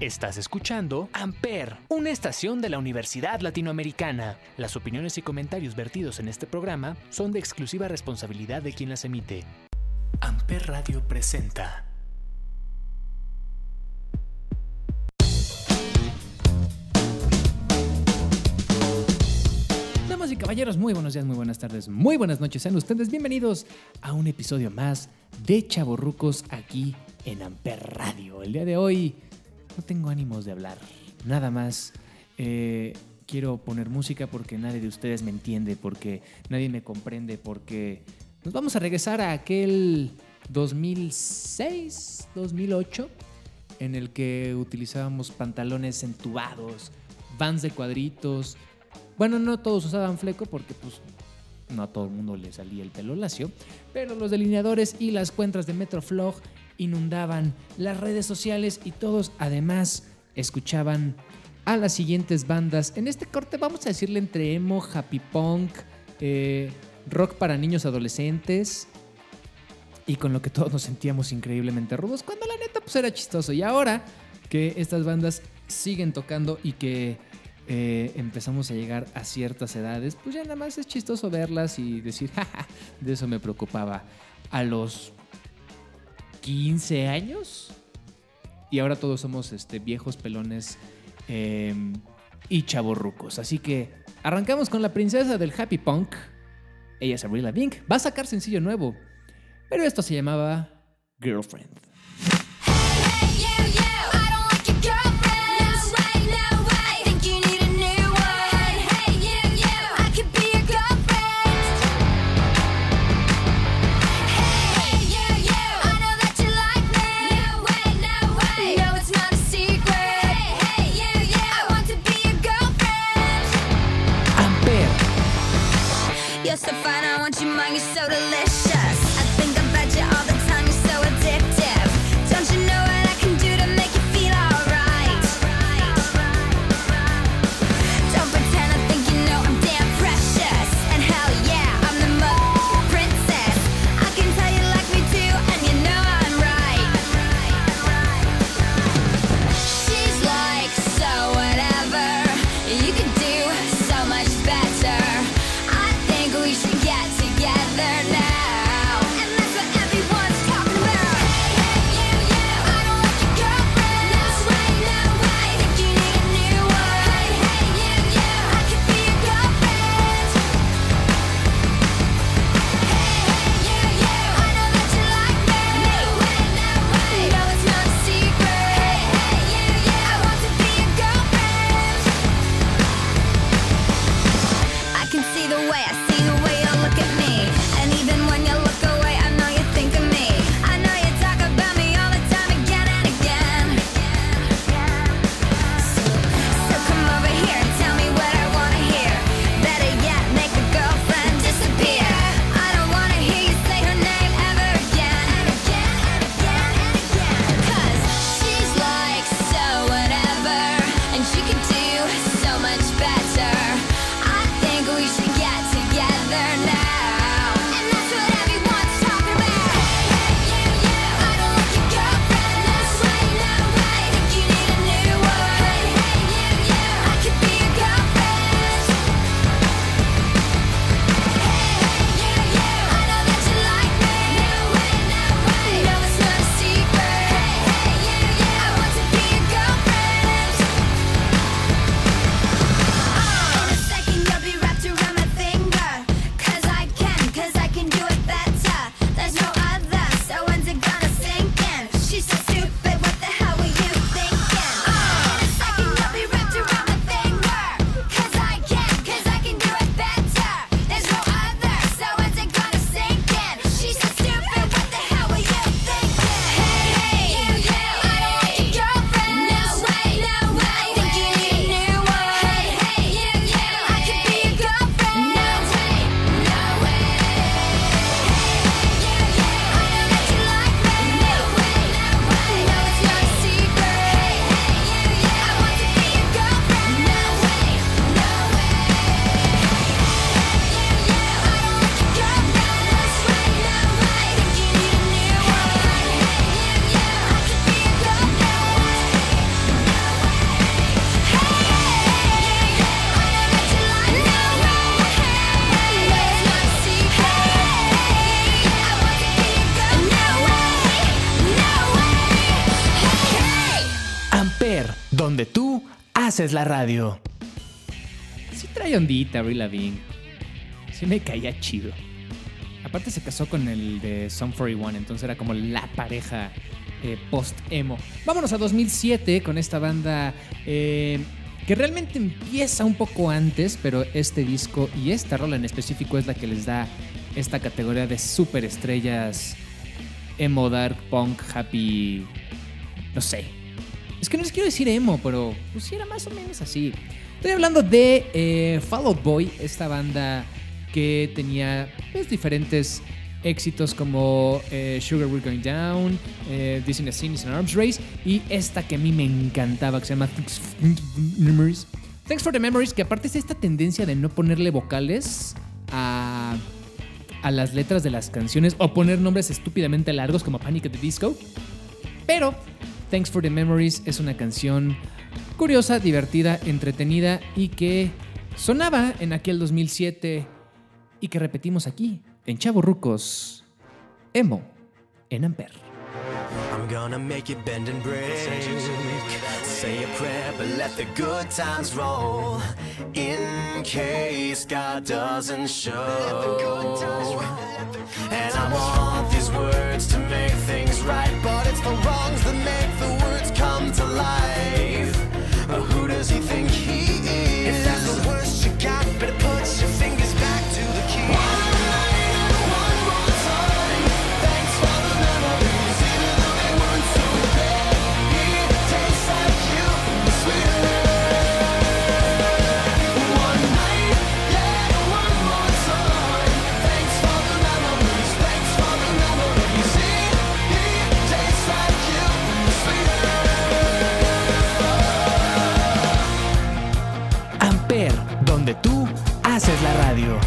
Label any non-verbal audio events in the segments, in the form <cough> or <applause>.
Estás escuchando Amper, una estación de la Universidad Latinoamericana. Las opiniones y comentarios vertidos en este programa son de exclusiva responsabilidad de quien las emite. Amper Radio presenta. Damas y caballeros, muy buenos días, muy buenas tardes, muy buenas noches. Sean ustedes bienvenidos a un episodio más de Chaborrucos aquí en Amper Radio. El día de hoy no tengo ánimos de hablar, nada más. Eh, quiero poner música porque nadie de ustedes me entiende, porque nadie me comprende, porque nos vamos a regresar a aquel 2006, 2008, en el que utilizábamos pantalones entubados, vans de cuadritos. Bueno, no todos usaban fleco porque pues no a todo el mundo le salía el pelo lacio, pero los delineadores y las cuentas de Metroflog inundaban las redes sociales y todos además escuchaban a las siguientes bandas. En este corte vamos a decirle entre emo, happy punk, eh, rock para niños adolescentes y con lo que todos nos sentíamos increíblemente rudos, cuando la neta pues era chistoso. Y ahora que estas bandas siguen tocando y que eh, empezamos a llegar a ciertas edades, pues ya nada más es chistoso verlas y decir, <laughs> jaja, de eso me preocupaba a los 15 años. Y ahora todos somos este, viejos pelones eh, y chavorrucos. Así que arrancamos con la princesa del happy punk. Ella es Avril Lavigne. Va a sacar sencillo nuevo. Pero esto se llamaba Girlfriend. Haces la radio. Sí trae ondita, Avril Lavigne. Sí me caía chido. Aparte se casó con el de Sum 41, entonces era como la pareja eh, post-emo. Vámonos a 2007 con esta banda eh, que realmente empieza un poco antes, pero este disco y esta rola en específico es la que les da esta categoría de superestrellas emo, dark, punk, happy, no sé. Es que no les quiero decir emo, pero pues sí era más o menos así. Estoy hablando de eh, Fall Out Boy, esta banda que tenía pues, diferentes éxitos como eh, Sugar We're Going Down, eh, This in a Scene is an Arms Race y esta que a mí me encantaba que se llama Thanks for the Memories. Thanks for the Memories, que aparte es esta tendencia de no ponerle vocales a, a las letras de las canciones o poner nombres estúpidamente largos como Panic at the Disco. Pero Thanks for the Memories es una canción curiosa, divertida, entretenida y que sonaba en aquel 2007 y que repetimos aquí en Chavo Rucos Emo en Amper. I'm gonna make it bend and break. Say a prayer, but let the good times roll. In case God doesn't show. And I want these words to make things right, but it's the wrongs haces la radio.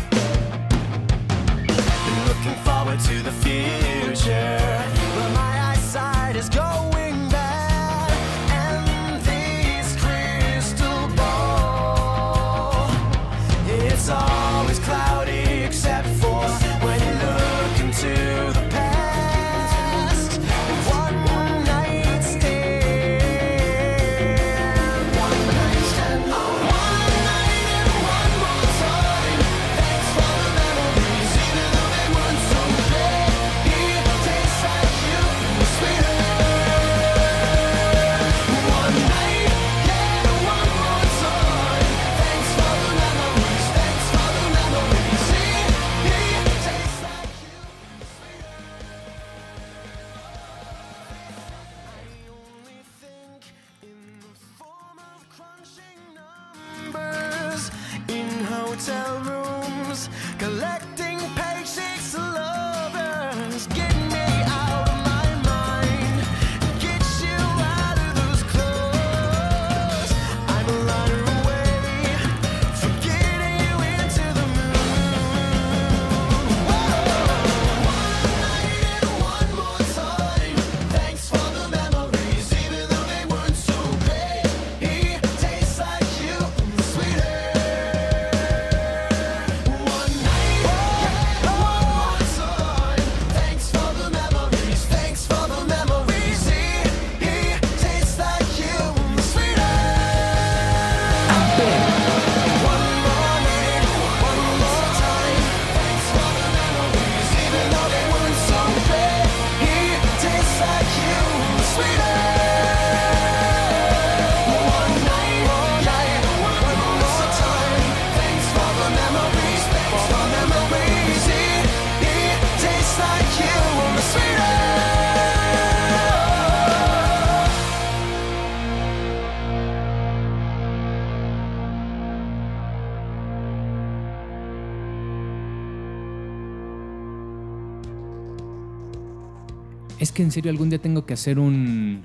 Es que en serio algún día tengo que hacer un,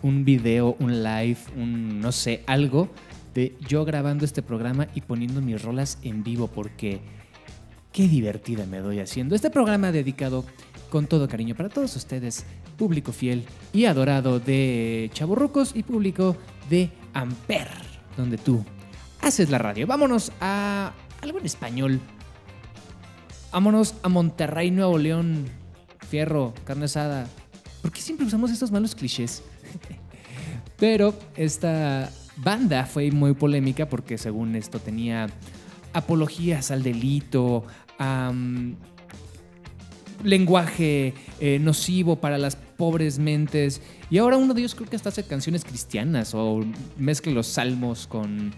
un video, un live, un no sé, algo de yo grabando este programa y poniendo mis rolas en vivo porque qué divertida me doy haciendo. Este programa dedicado con todo cariño para todos ustedes, público fiel y adorado de Chaborrucos y público de Amper, donde tú haces la radio. Vámonos a algo en español. Vámonos a Monterrey, Nuevo León. Fierro, carne asada. ¿Por qué siempre usamos estos malos clichés? <laughs> Pero esta banda fue muy polémica porque según esto tenía apologías al delito, lenguaje eh, nocivo para las pobres mentes. Y ahora uno de ellos creo que hasta hace canciones cristianas o mezcla los salmos con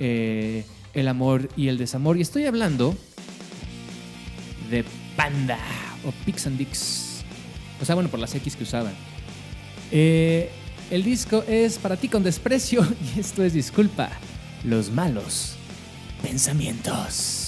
eh, el amor y el desamor. Y estoy hablando de Panda o Dix. O sea, bueno, por las X que usaban. Eh, el disco es para ti con desprecio <laughs> y esto es disculpa. Los malos pensamientos.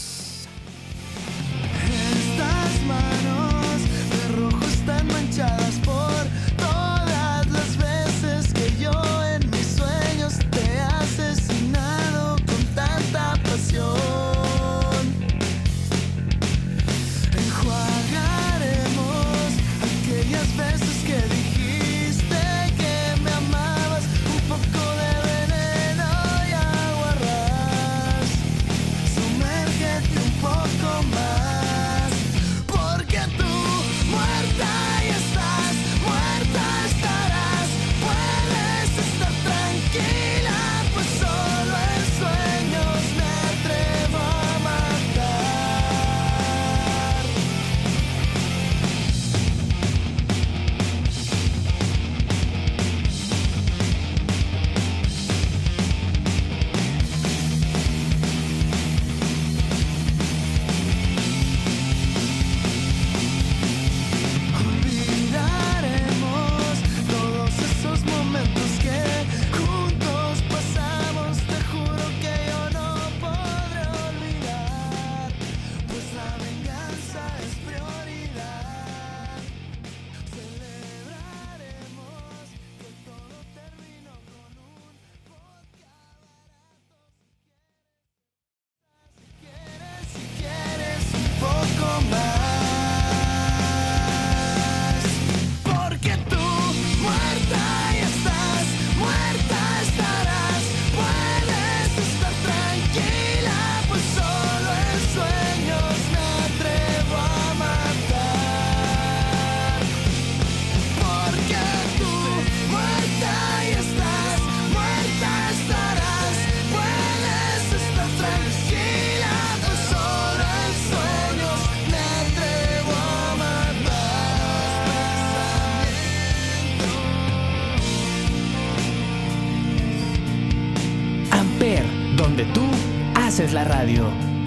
Haces la radio.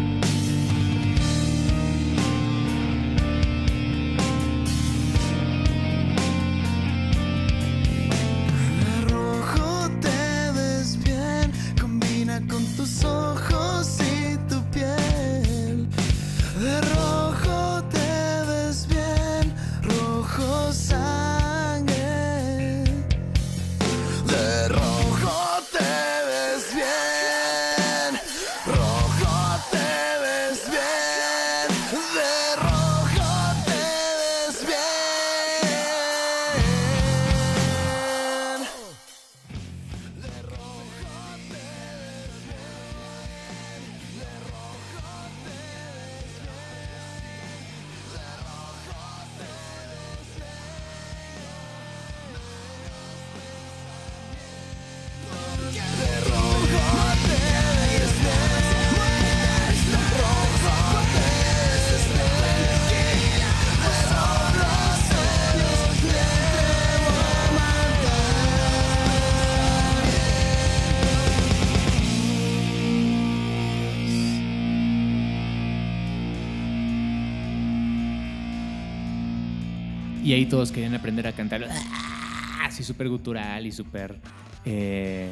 Y ahí todos querían aprender a cantar ¡ah! así súper gutural y súper eh,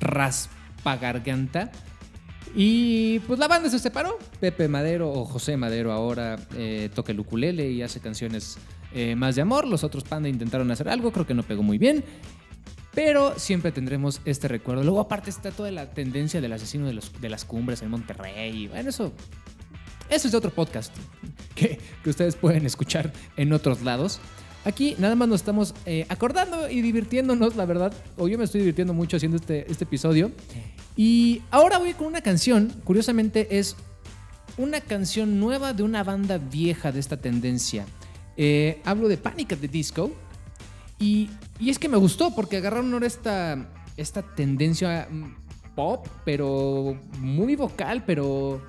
raspa garganta. Y pues la banda se separó. Pepe Madero o José Madero ahora eh, toca el ukulele y hace canciones eh, más de amor. Los otros Panda intentaron hacer algo, creo que no pegó muy bien. Pero siempre tendremos este recuerdo. Luego aparte está toda la tendencia del asesino de, los- de las cumbres en Monterrey. Bueno, eso, eso es otro podcast que, que ustedes pueden escuchar en otros lados. Aquí nada más nos estamos eh, acordando y divirtiéndonos, la verdad. O yo me estoy divirtiendo mucho haciendo este, este episodio. Y ahora voy con una canción. Curiosamente es una canción nueva de una banda vieja de esta tendencia. Eh, hablo de Panic at the Disco. Y, y, es que me gustó porque agarraron ahora esta, esta tendencia mm, pop, pero muy vocal, pero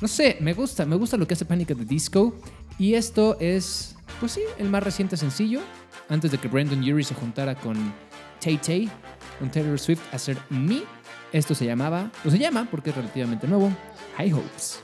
no sé, me gusta, me gusta lo que hace Panic at the Disco. Y esto es, pues sí, el más reciente sencillo, antes de que Brandon Urie se juntara con Tay Tay, con Taylor Swift, a hacer Me. Esto se llamaba, o se llama, porque es relativamente nuevo, High Hopes.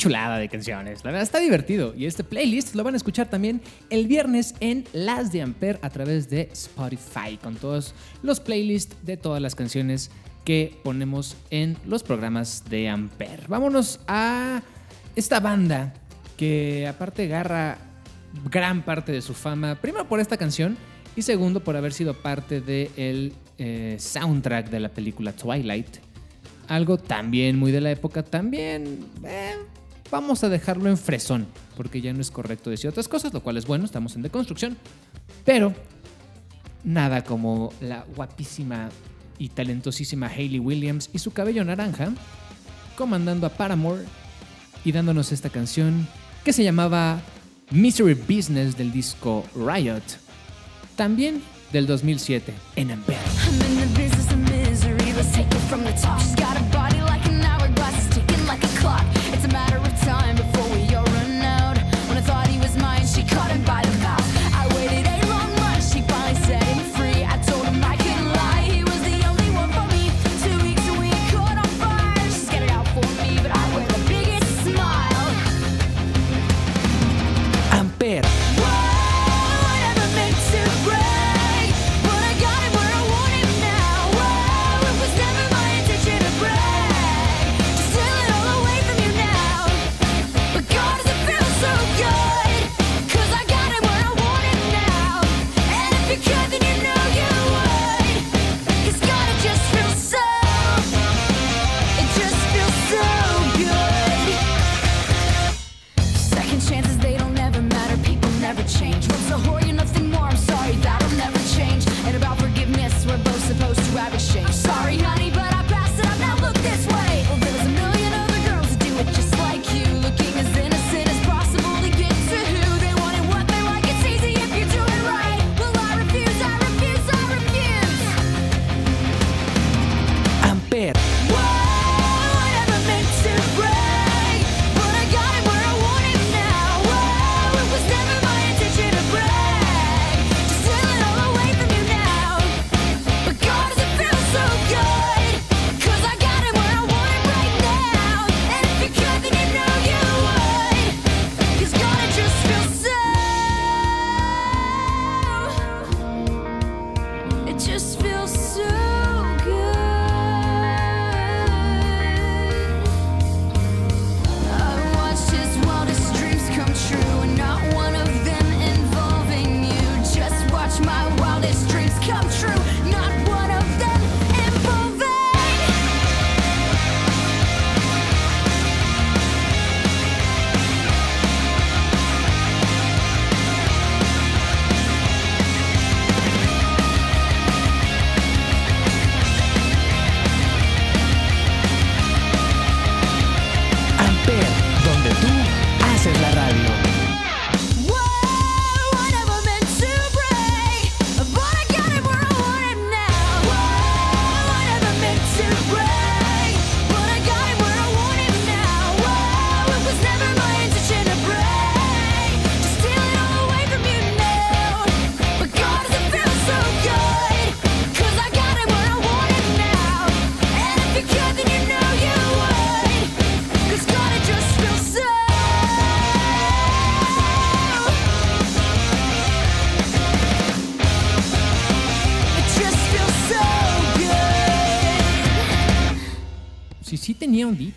chulada de canciones. La verdad está divertido. Y este playlist lo van a escuchar también el viernes en Las de Ampere a través de Spotify, con todos los playlists de todas las canciones que ponemos en los programas de Ampere. Vámonos a esta banda que aparte agarra gran parte de su fama, primero por esta canción y segundo por haber sido parte del eh, soundtrack de la película Twilight. Algo también muy de la época, también eh, Vamos a dejarlo en fresón, porque ya no es correcto decir otras cosas, lo cual es bueno, estamos en deconstrucción. Pero nada como la guapísima y talentosísima Hayley Williams y su cabello naranja, comandando a Paramore y dándonos esta canción que se llamaba Misery Business del disco Riot, también del 2007, en Amber.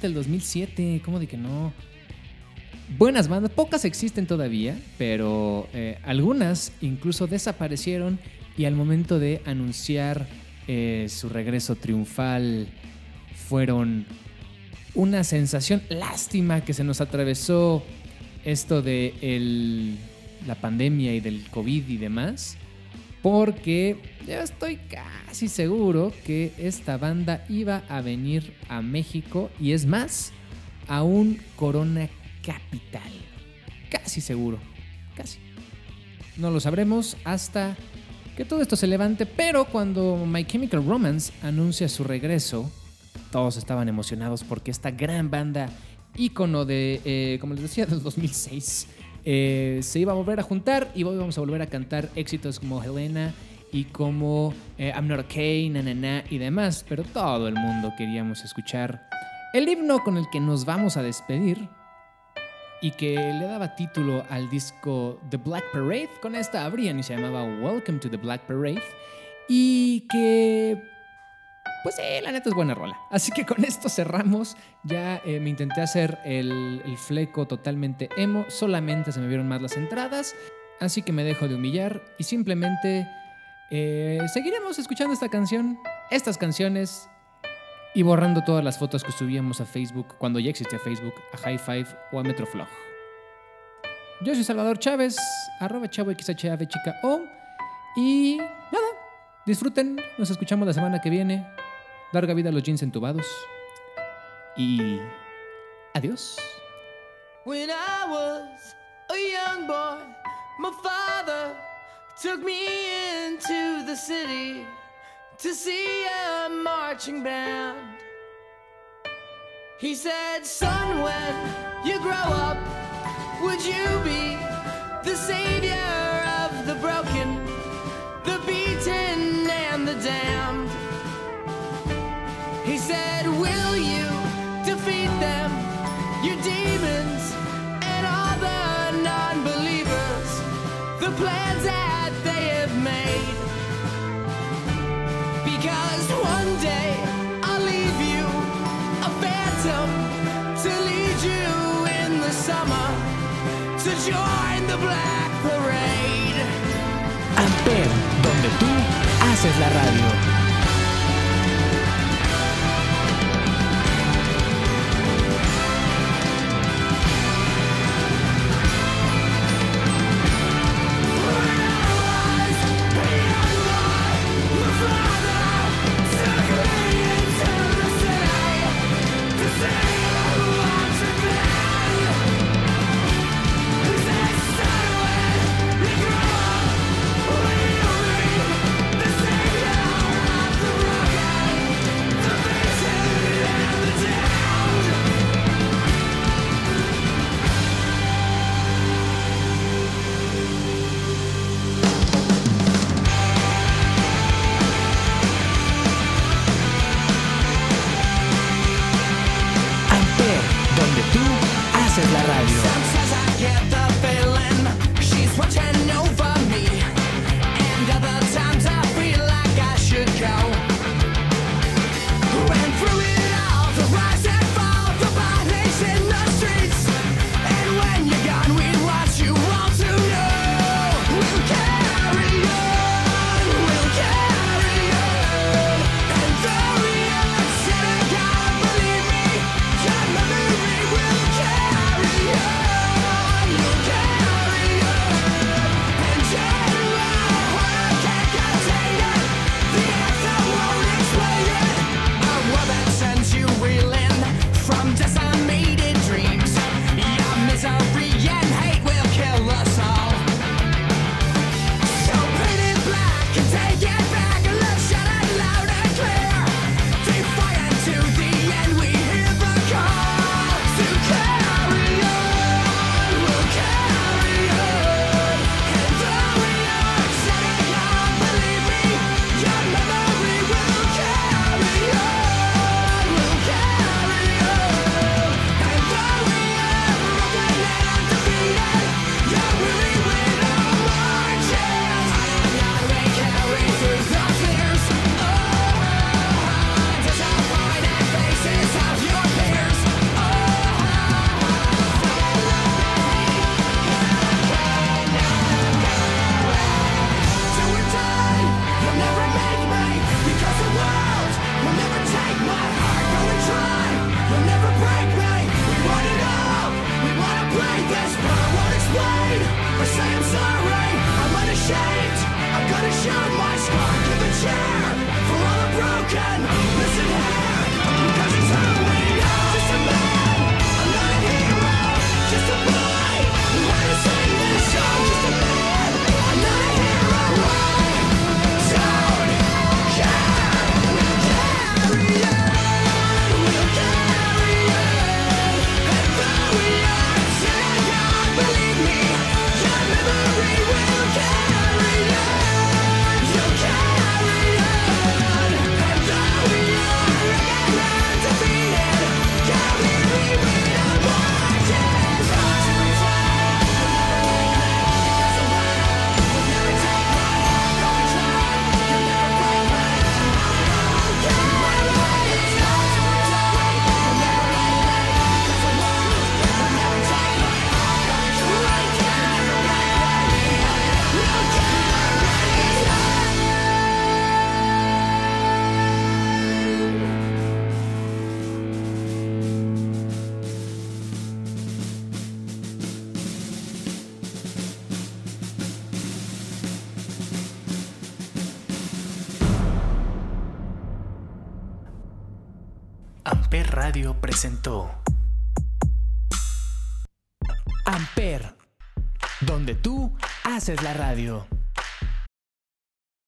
El 2007, ¿cómo de que no? Buenas bandas, pocas existen todavía, pero eh, algunas incluso desaparecieron y al momento de anunciar eh, su regreso triunfal fueron una sensación. Lástima que se nos atravesó esto de la pandemia y del COVID y demás, porque yo estoy casi seguro que esta banda iba a venir a México y es más, a un Corona Capital. Casi seguro, casi. No lo sabremos hasta que todo esto se levante, pero cuando My Chemical Romance anuncia su regreso, todos estaban emocionados porque esta gran banda, ícono de, eh, como les decía, <laughs> del 2006, eh, se iba a volver a juntar y íbamos a volver a cantar éxitos como Helena y como eh, I'm Not Okay, na, na, na y demás, pero todo el mundo queríamos escuchar el himno con el que nos vamos a despedir y que le daba título al disco The Black Parade. Con esta abrían y se llamaba Welcome to the Black Parade. Y que, pues sí, la neta es buena rola. Así que con esto cerramos. Ya eh, me intenté hacer el, fleco totalmente emo. Solamente se me vieron más las entradas. Así que me dejo de humillar y simplemente eh, seguiremos escuchando esta canción, estas canciones y borrando todas las fotos que subíamos a Facebook cuando ya existía Facebook, a High Five o a Metroflog. Yo soy Salvador Chávez, arroba chavo XHAV chica O. Y nada, disfruten, nos escuchamos la semana que viene. Larga vida a los jeans entubados. Y adiós. When I was a young boy, my father took me into the city to see a marching band. He said, Son, when you grow up, would you be the savior of the broken, the beaten, and the damned? Defeat them, your demons, and all the non believers, the plans that they have made? Because one day I'll leave you a phantom to lead you in the summer to join the Black Parade. Amper, donde tú haces la radio.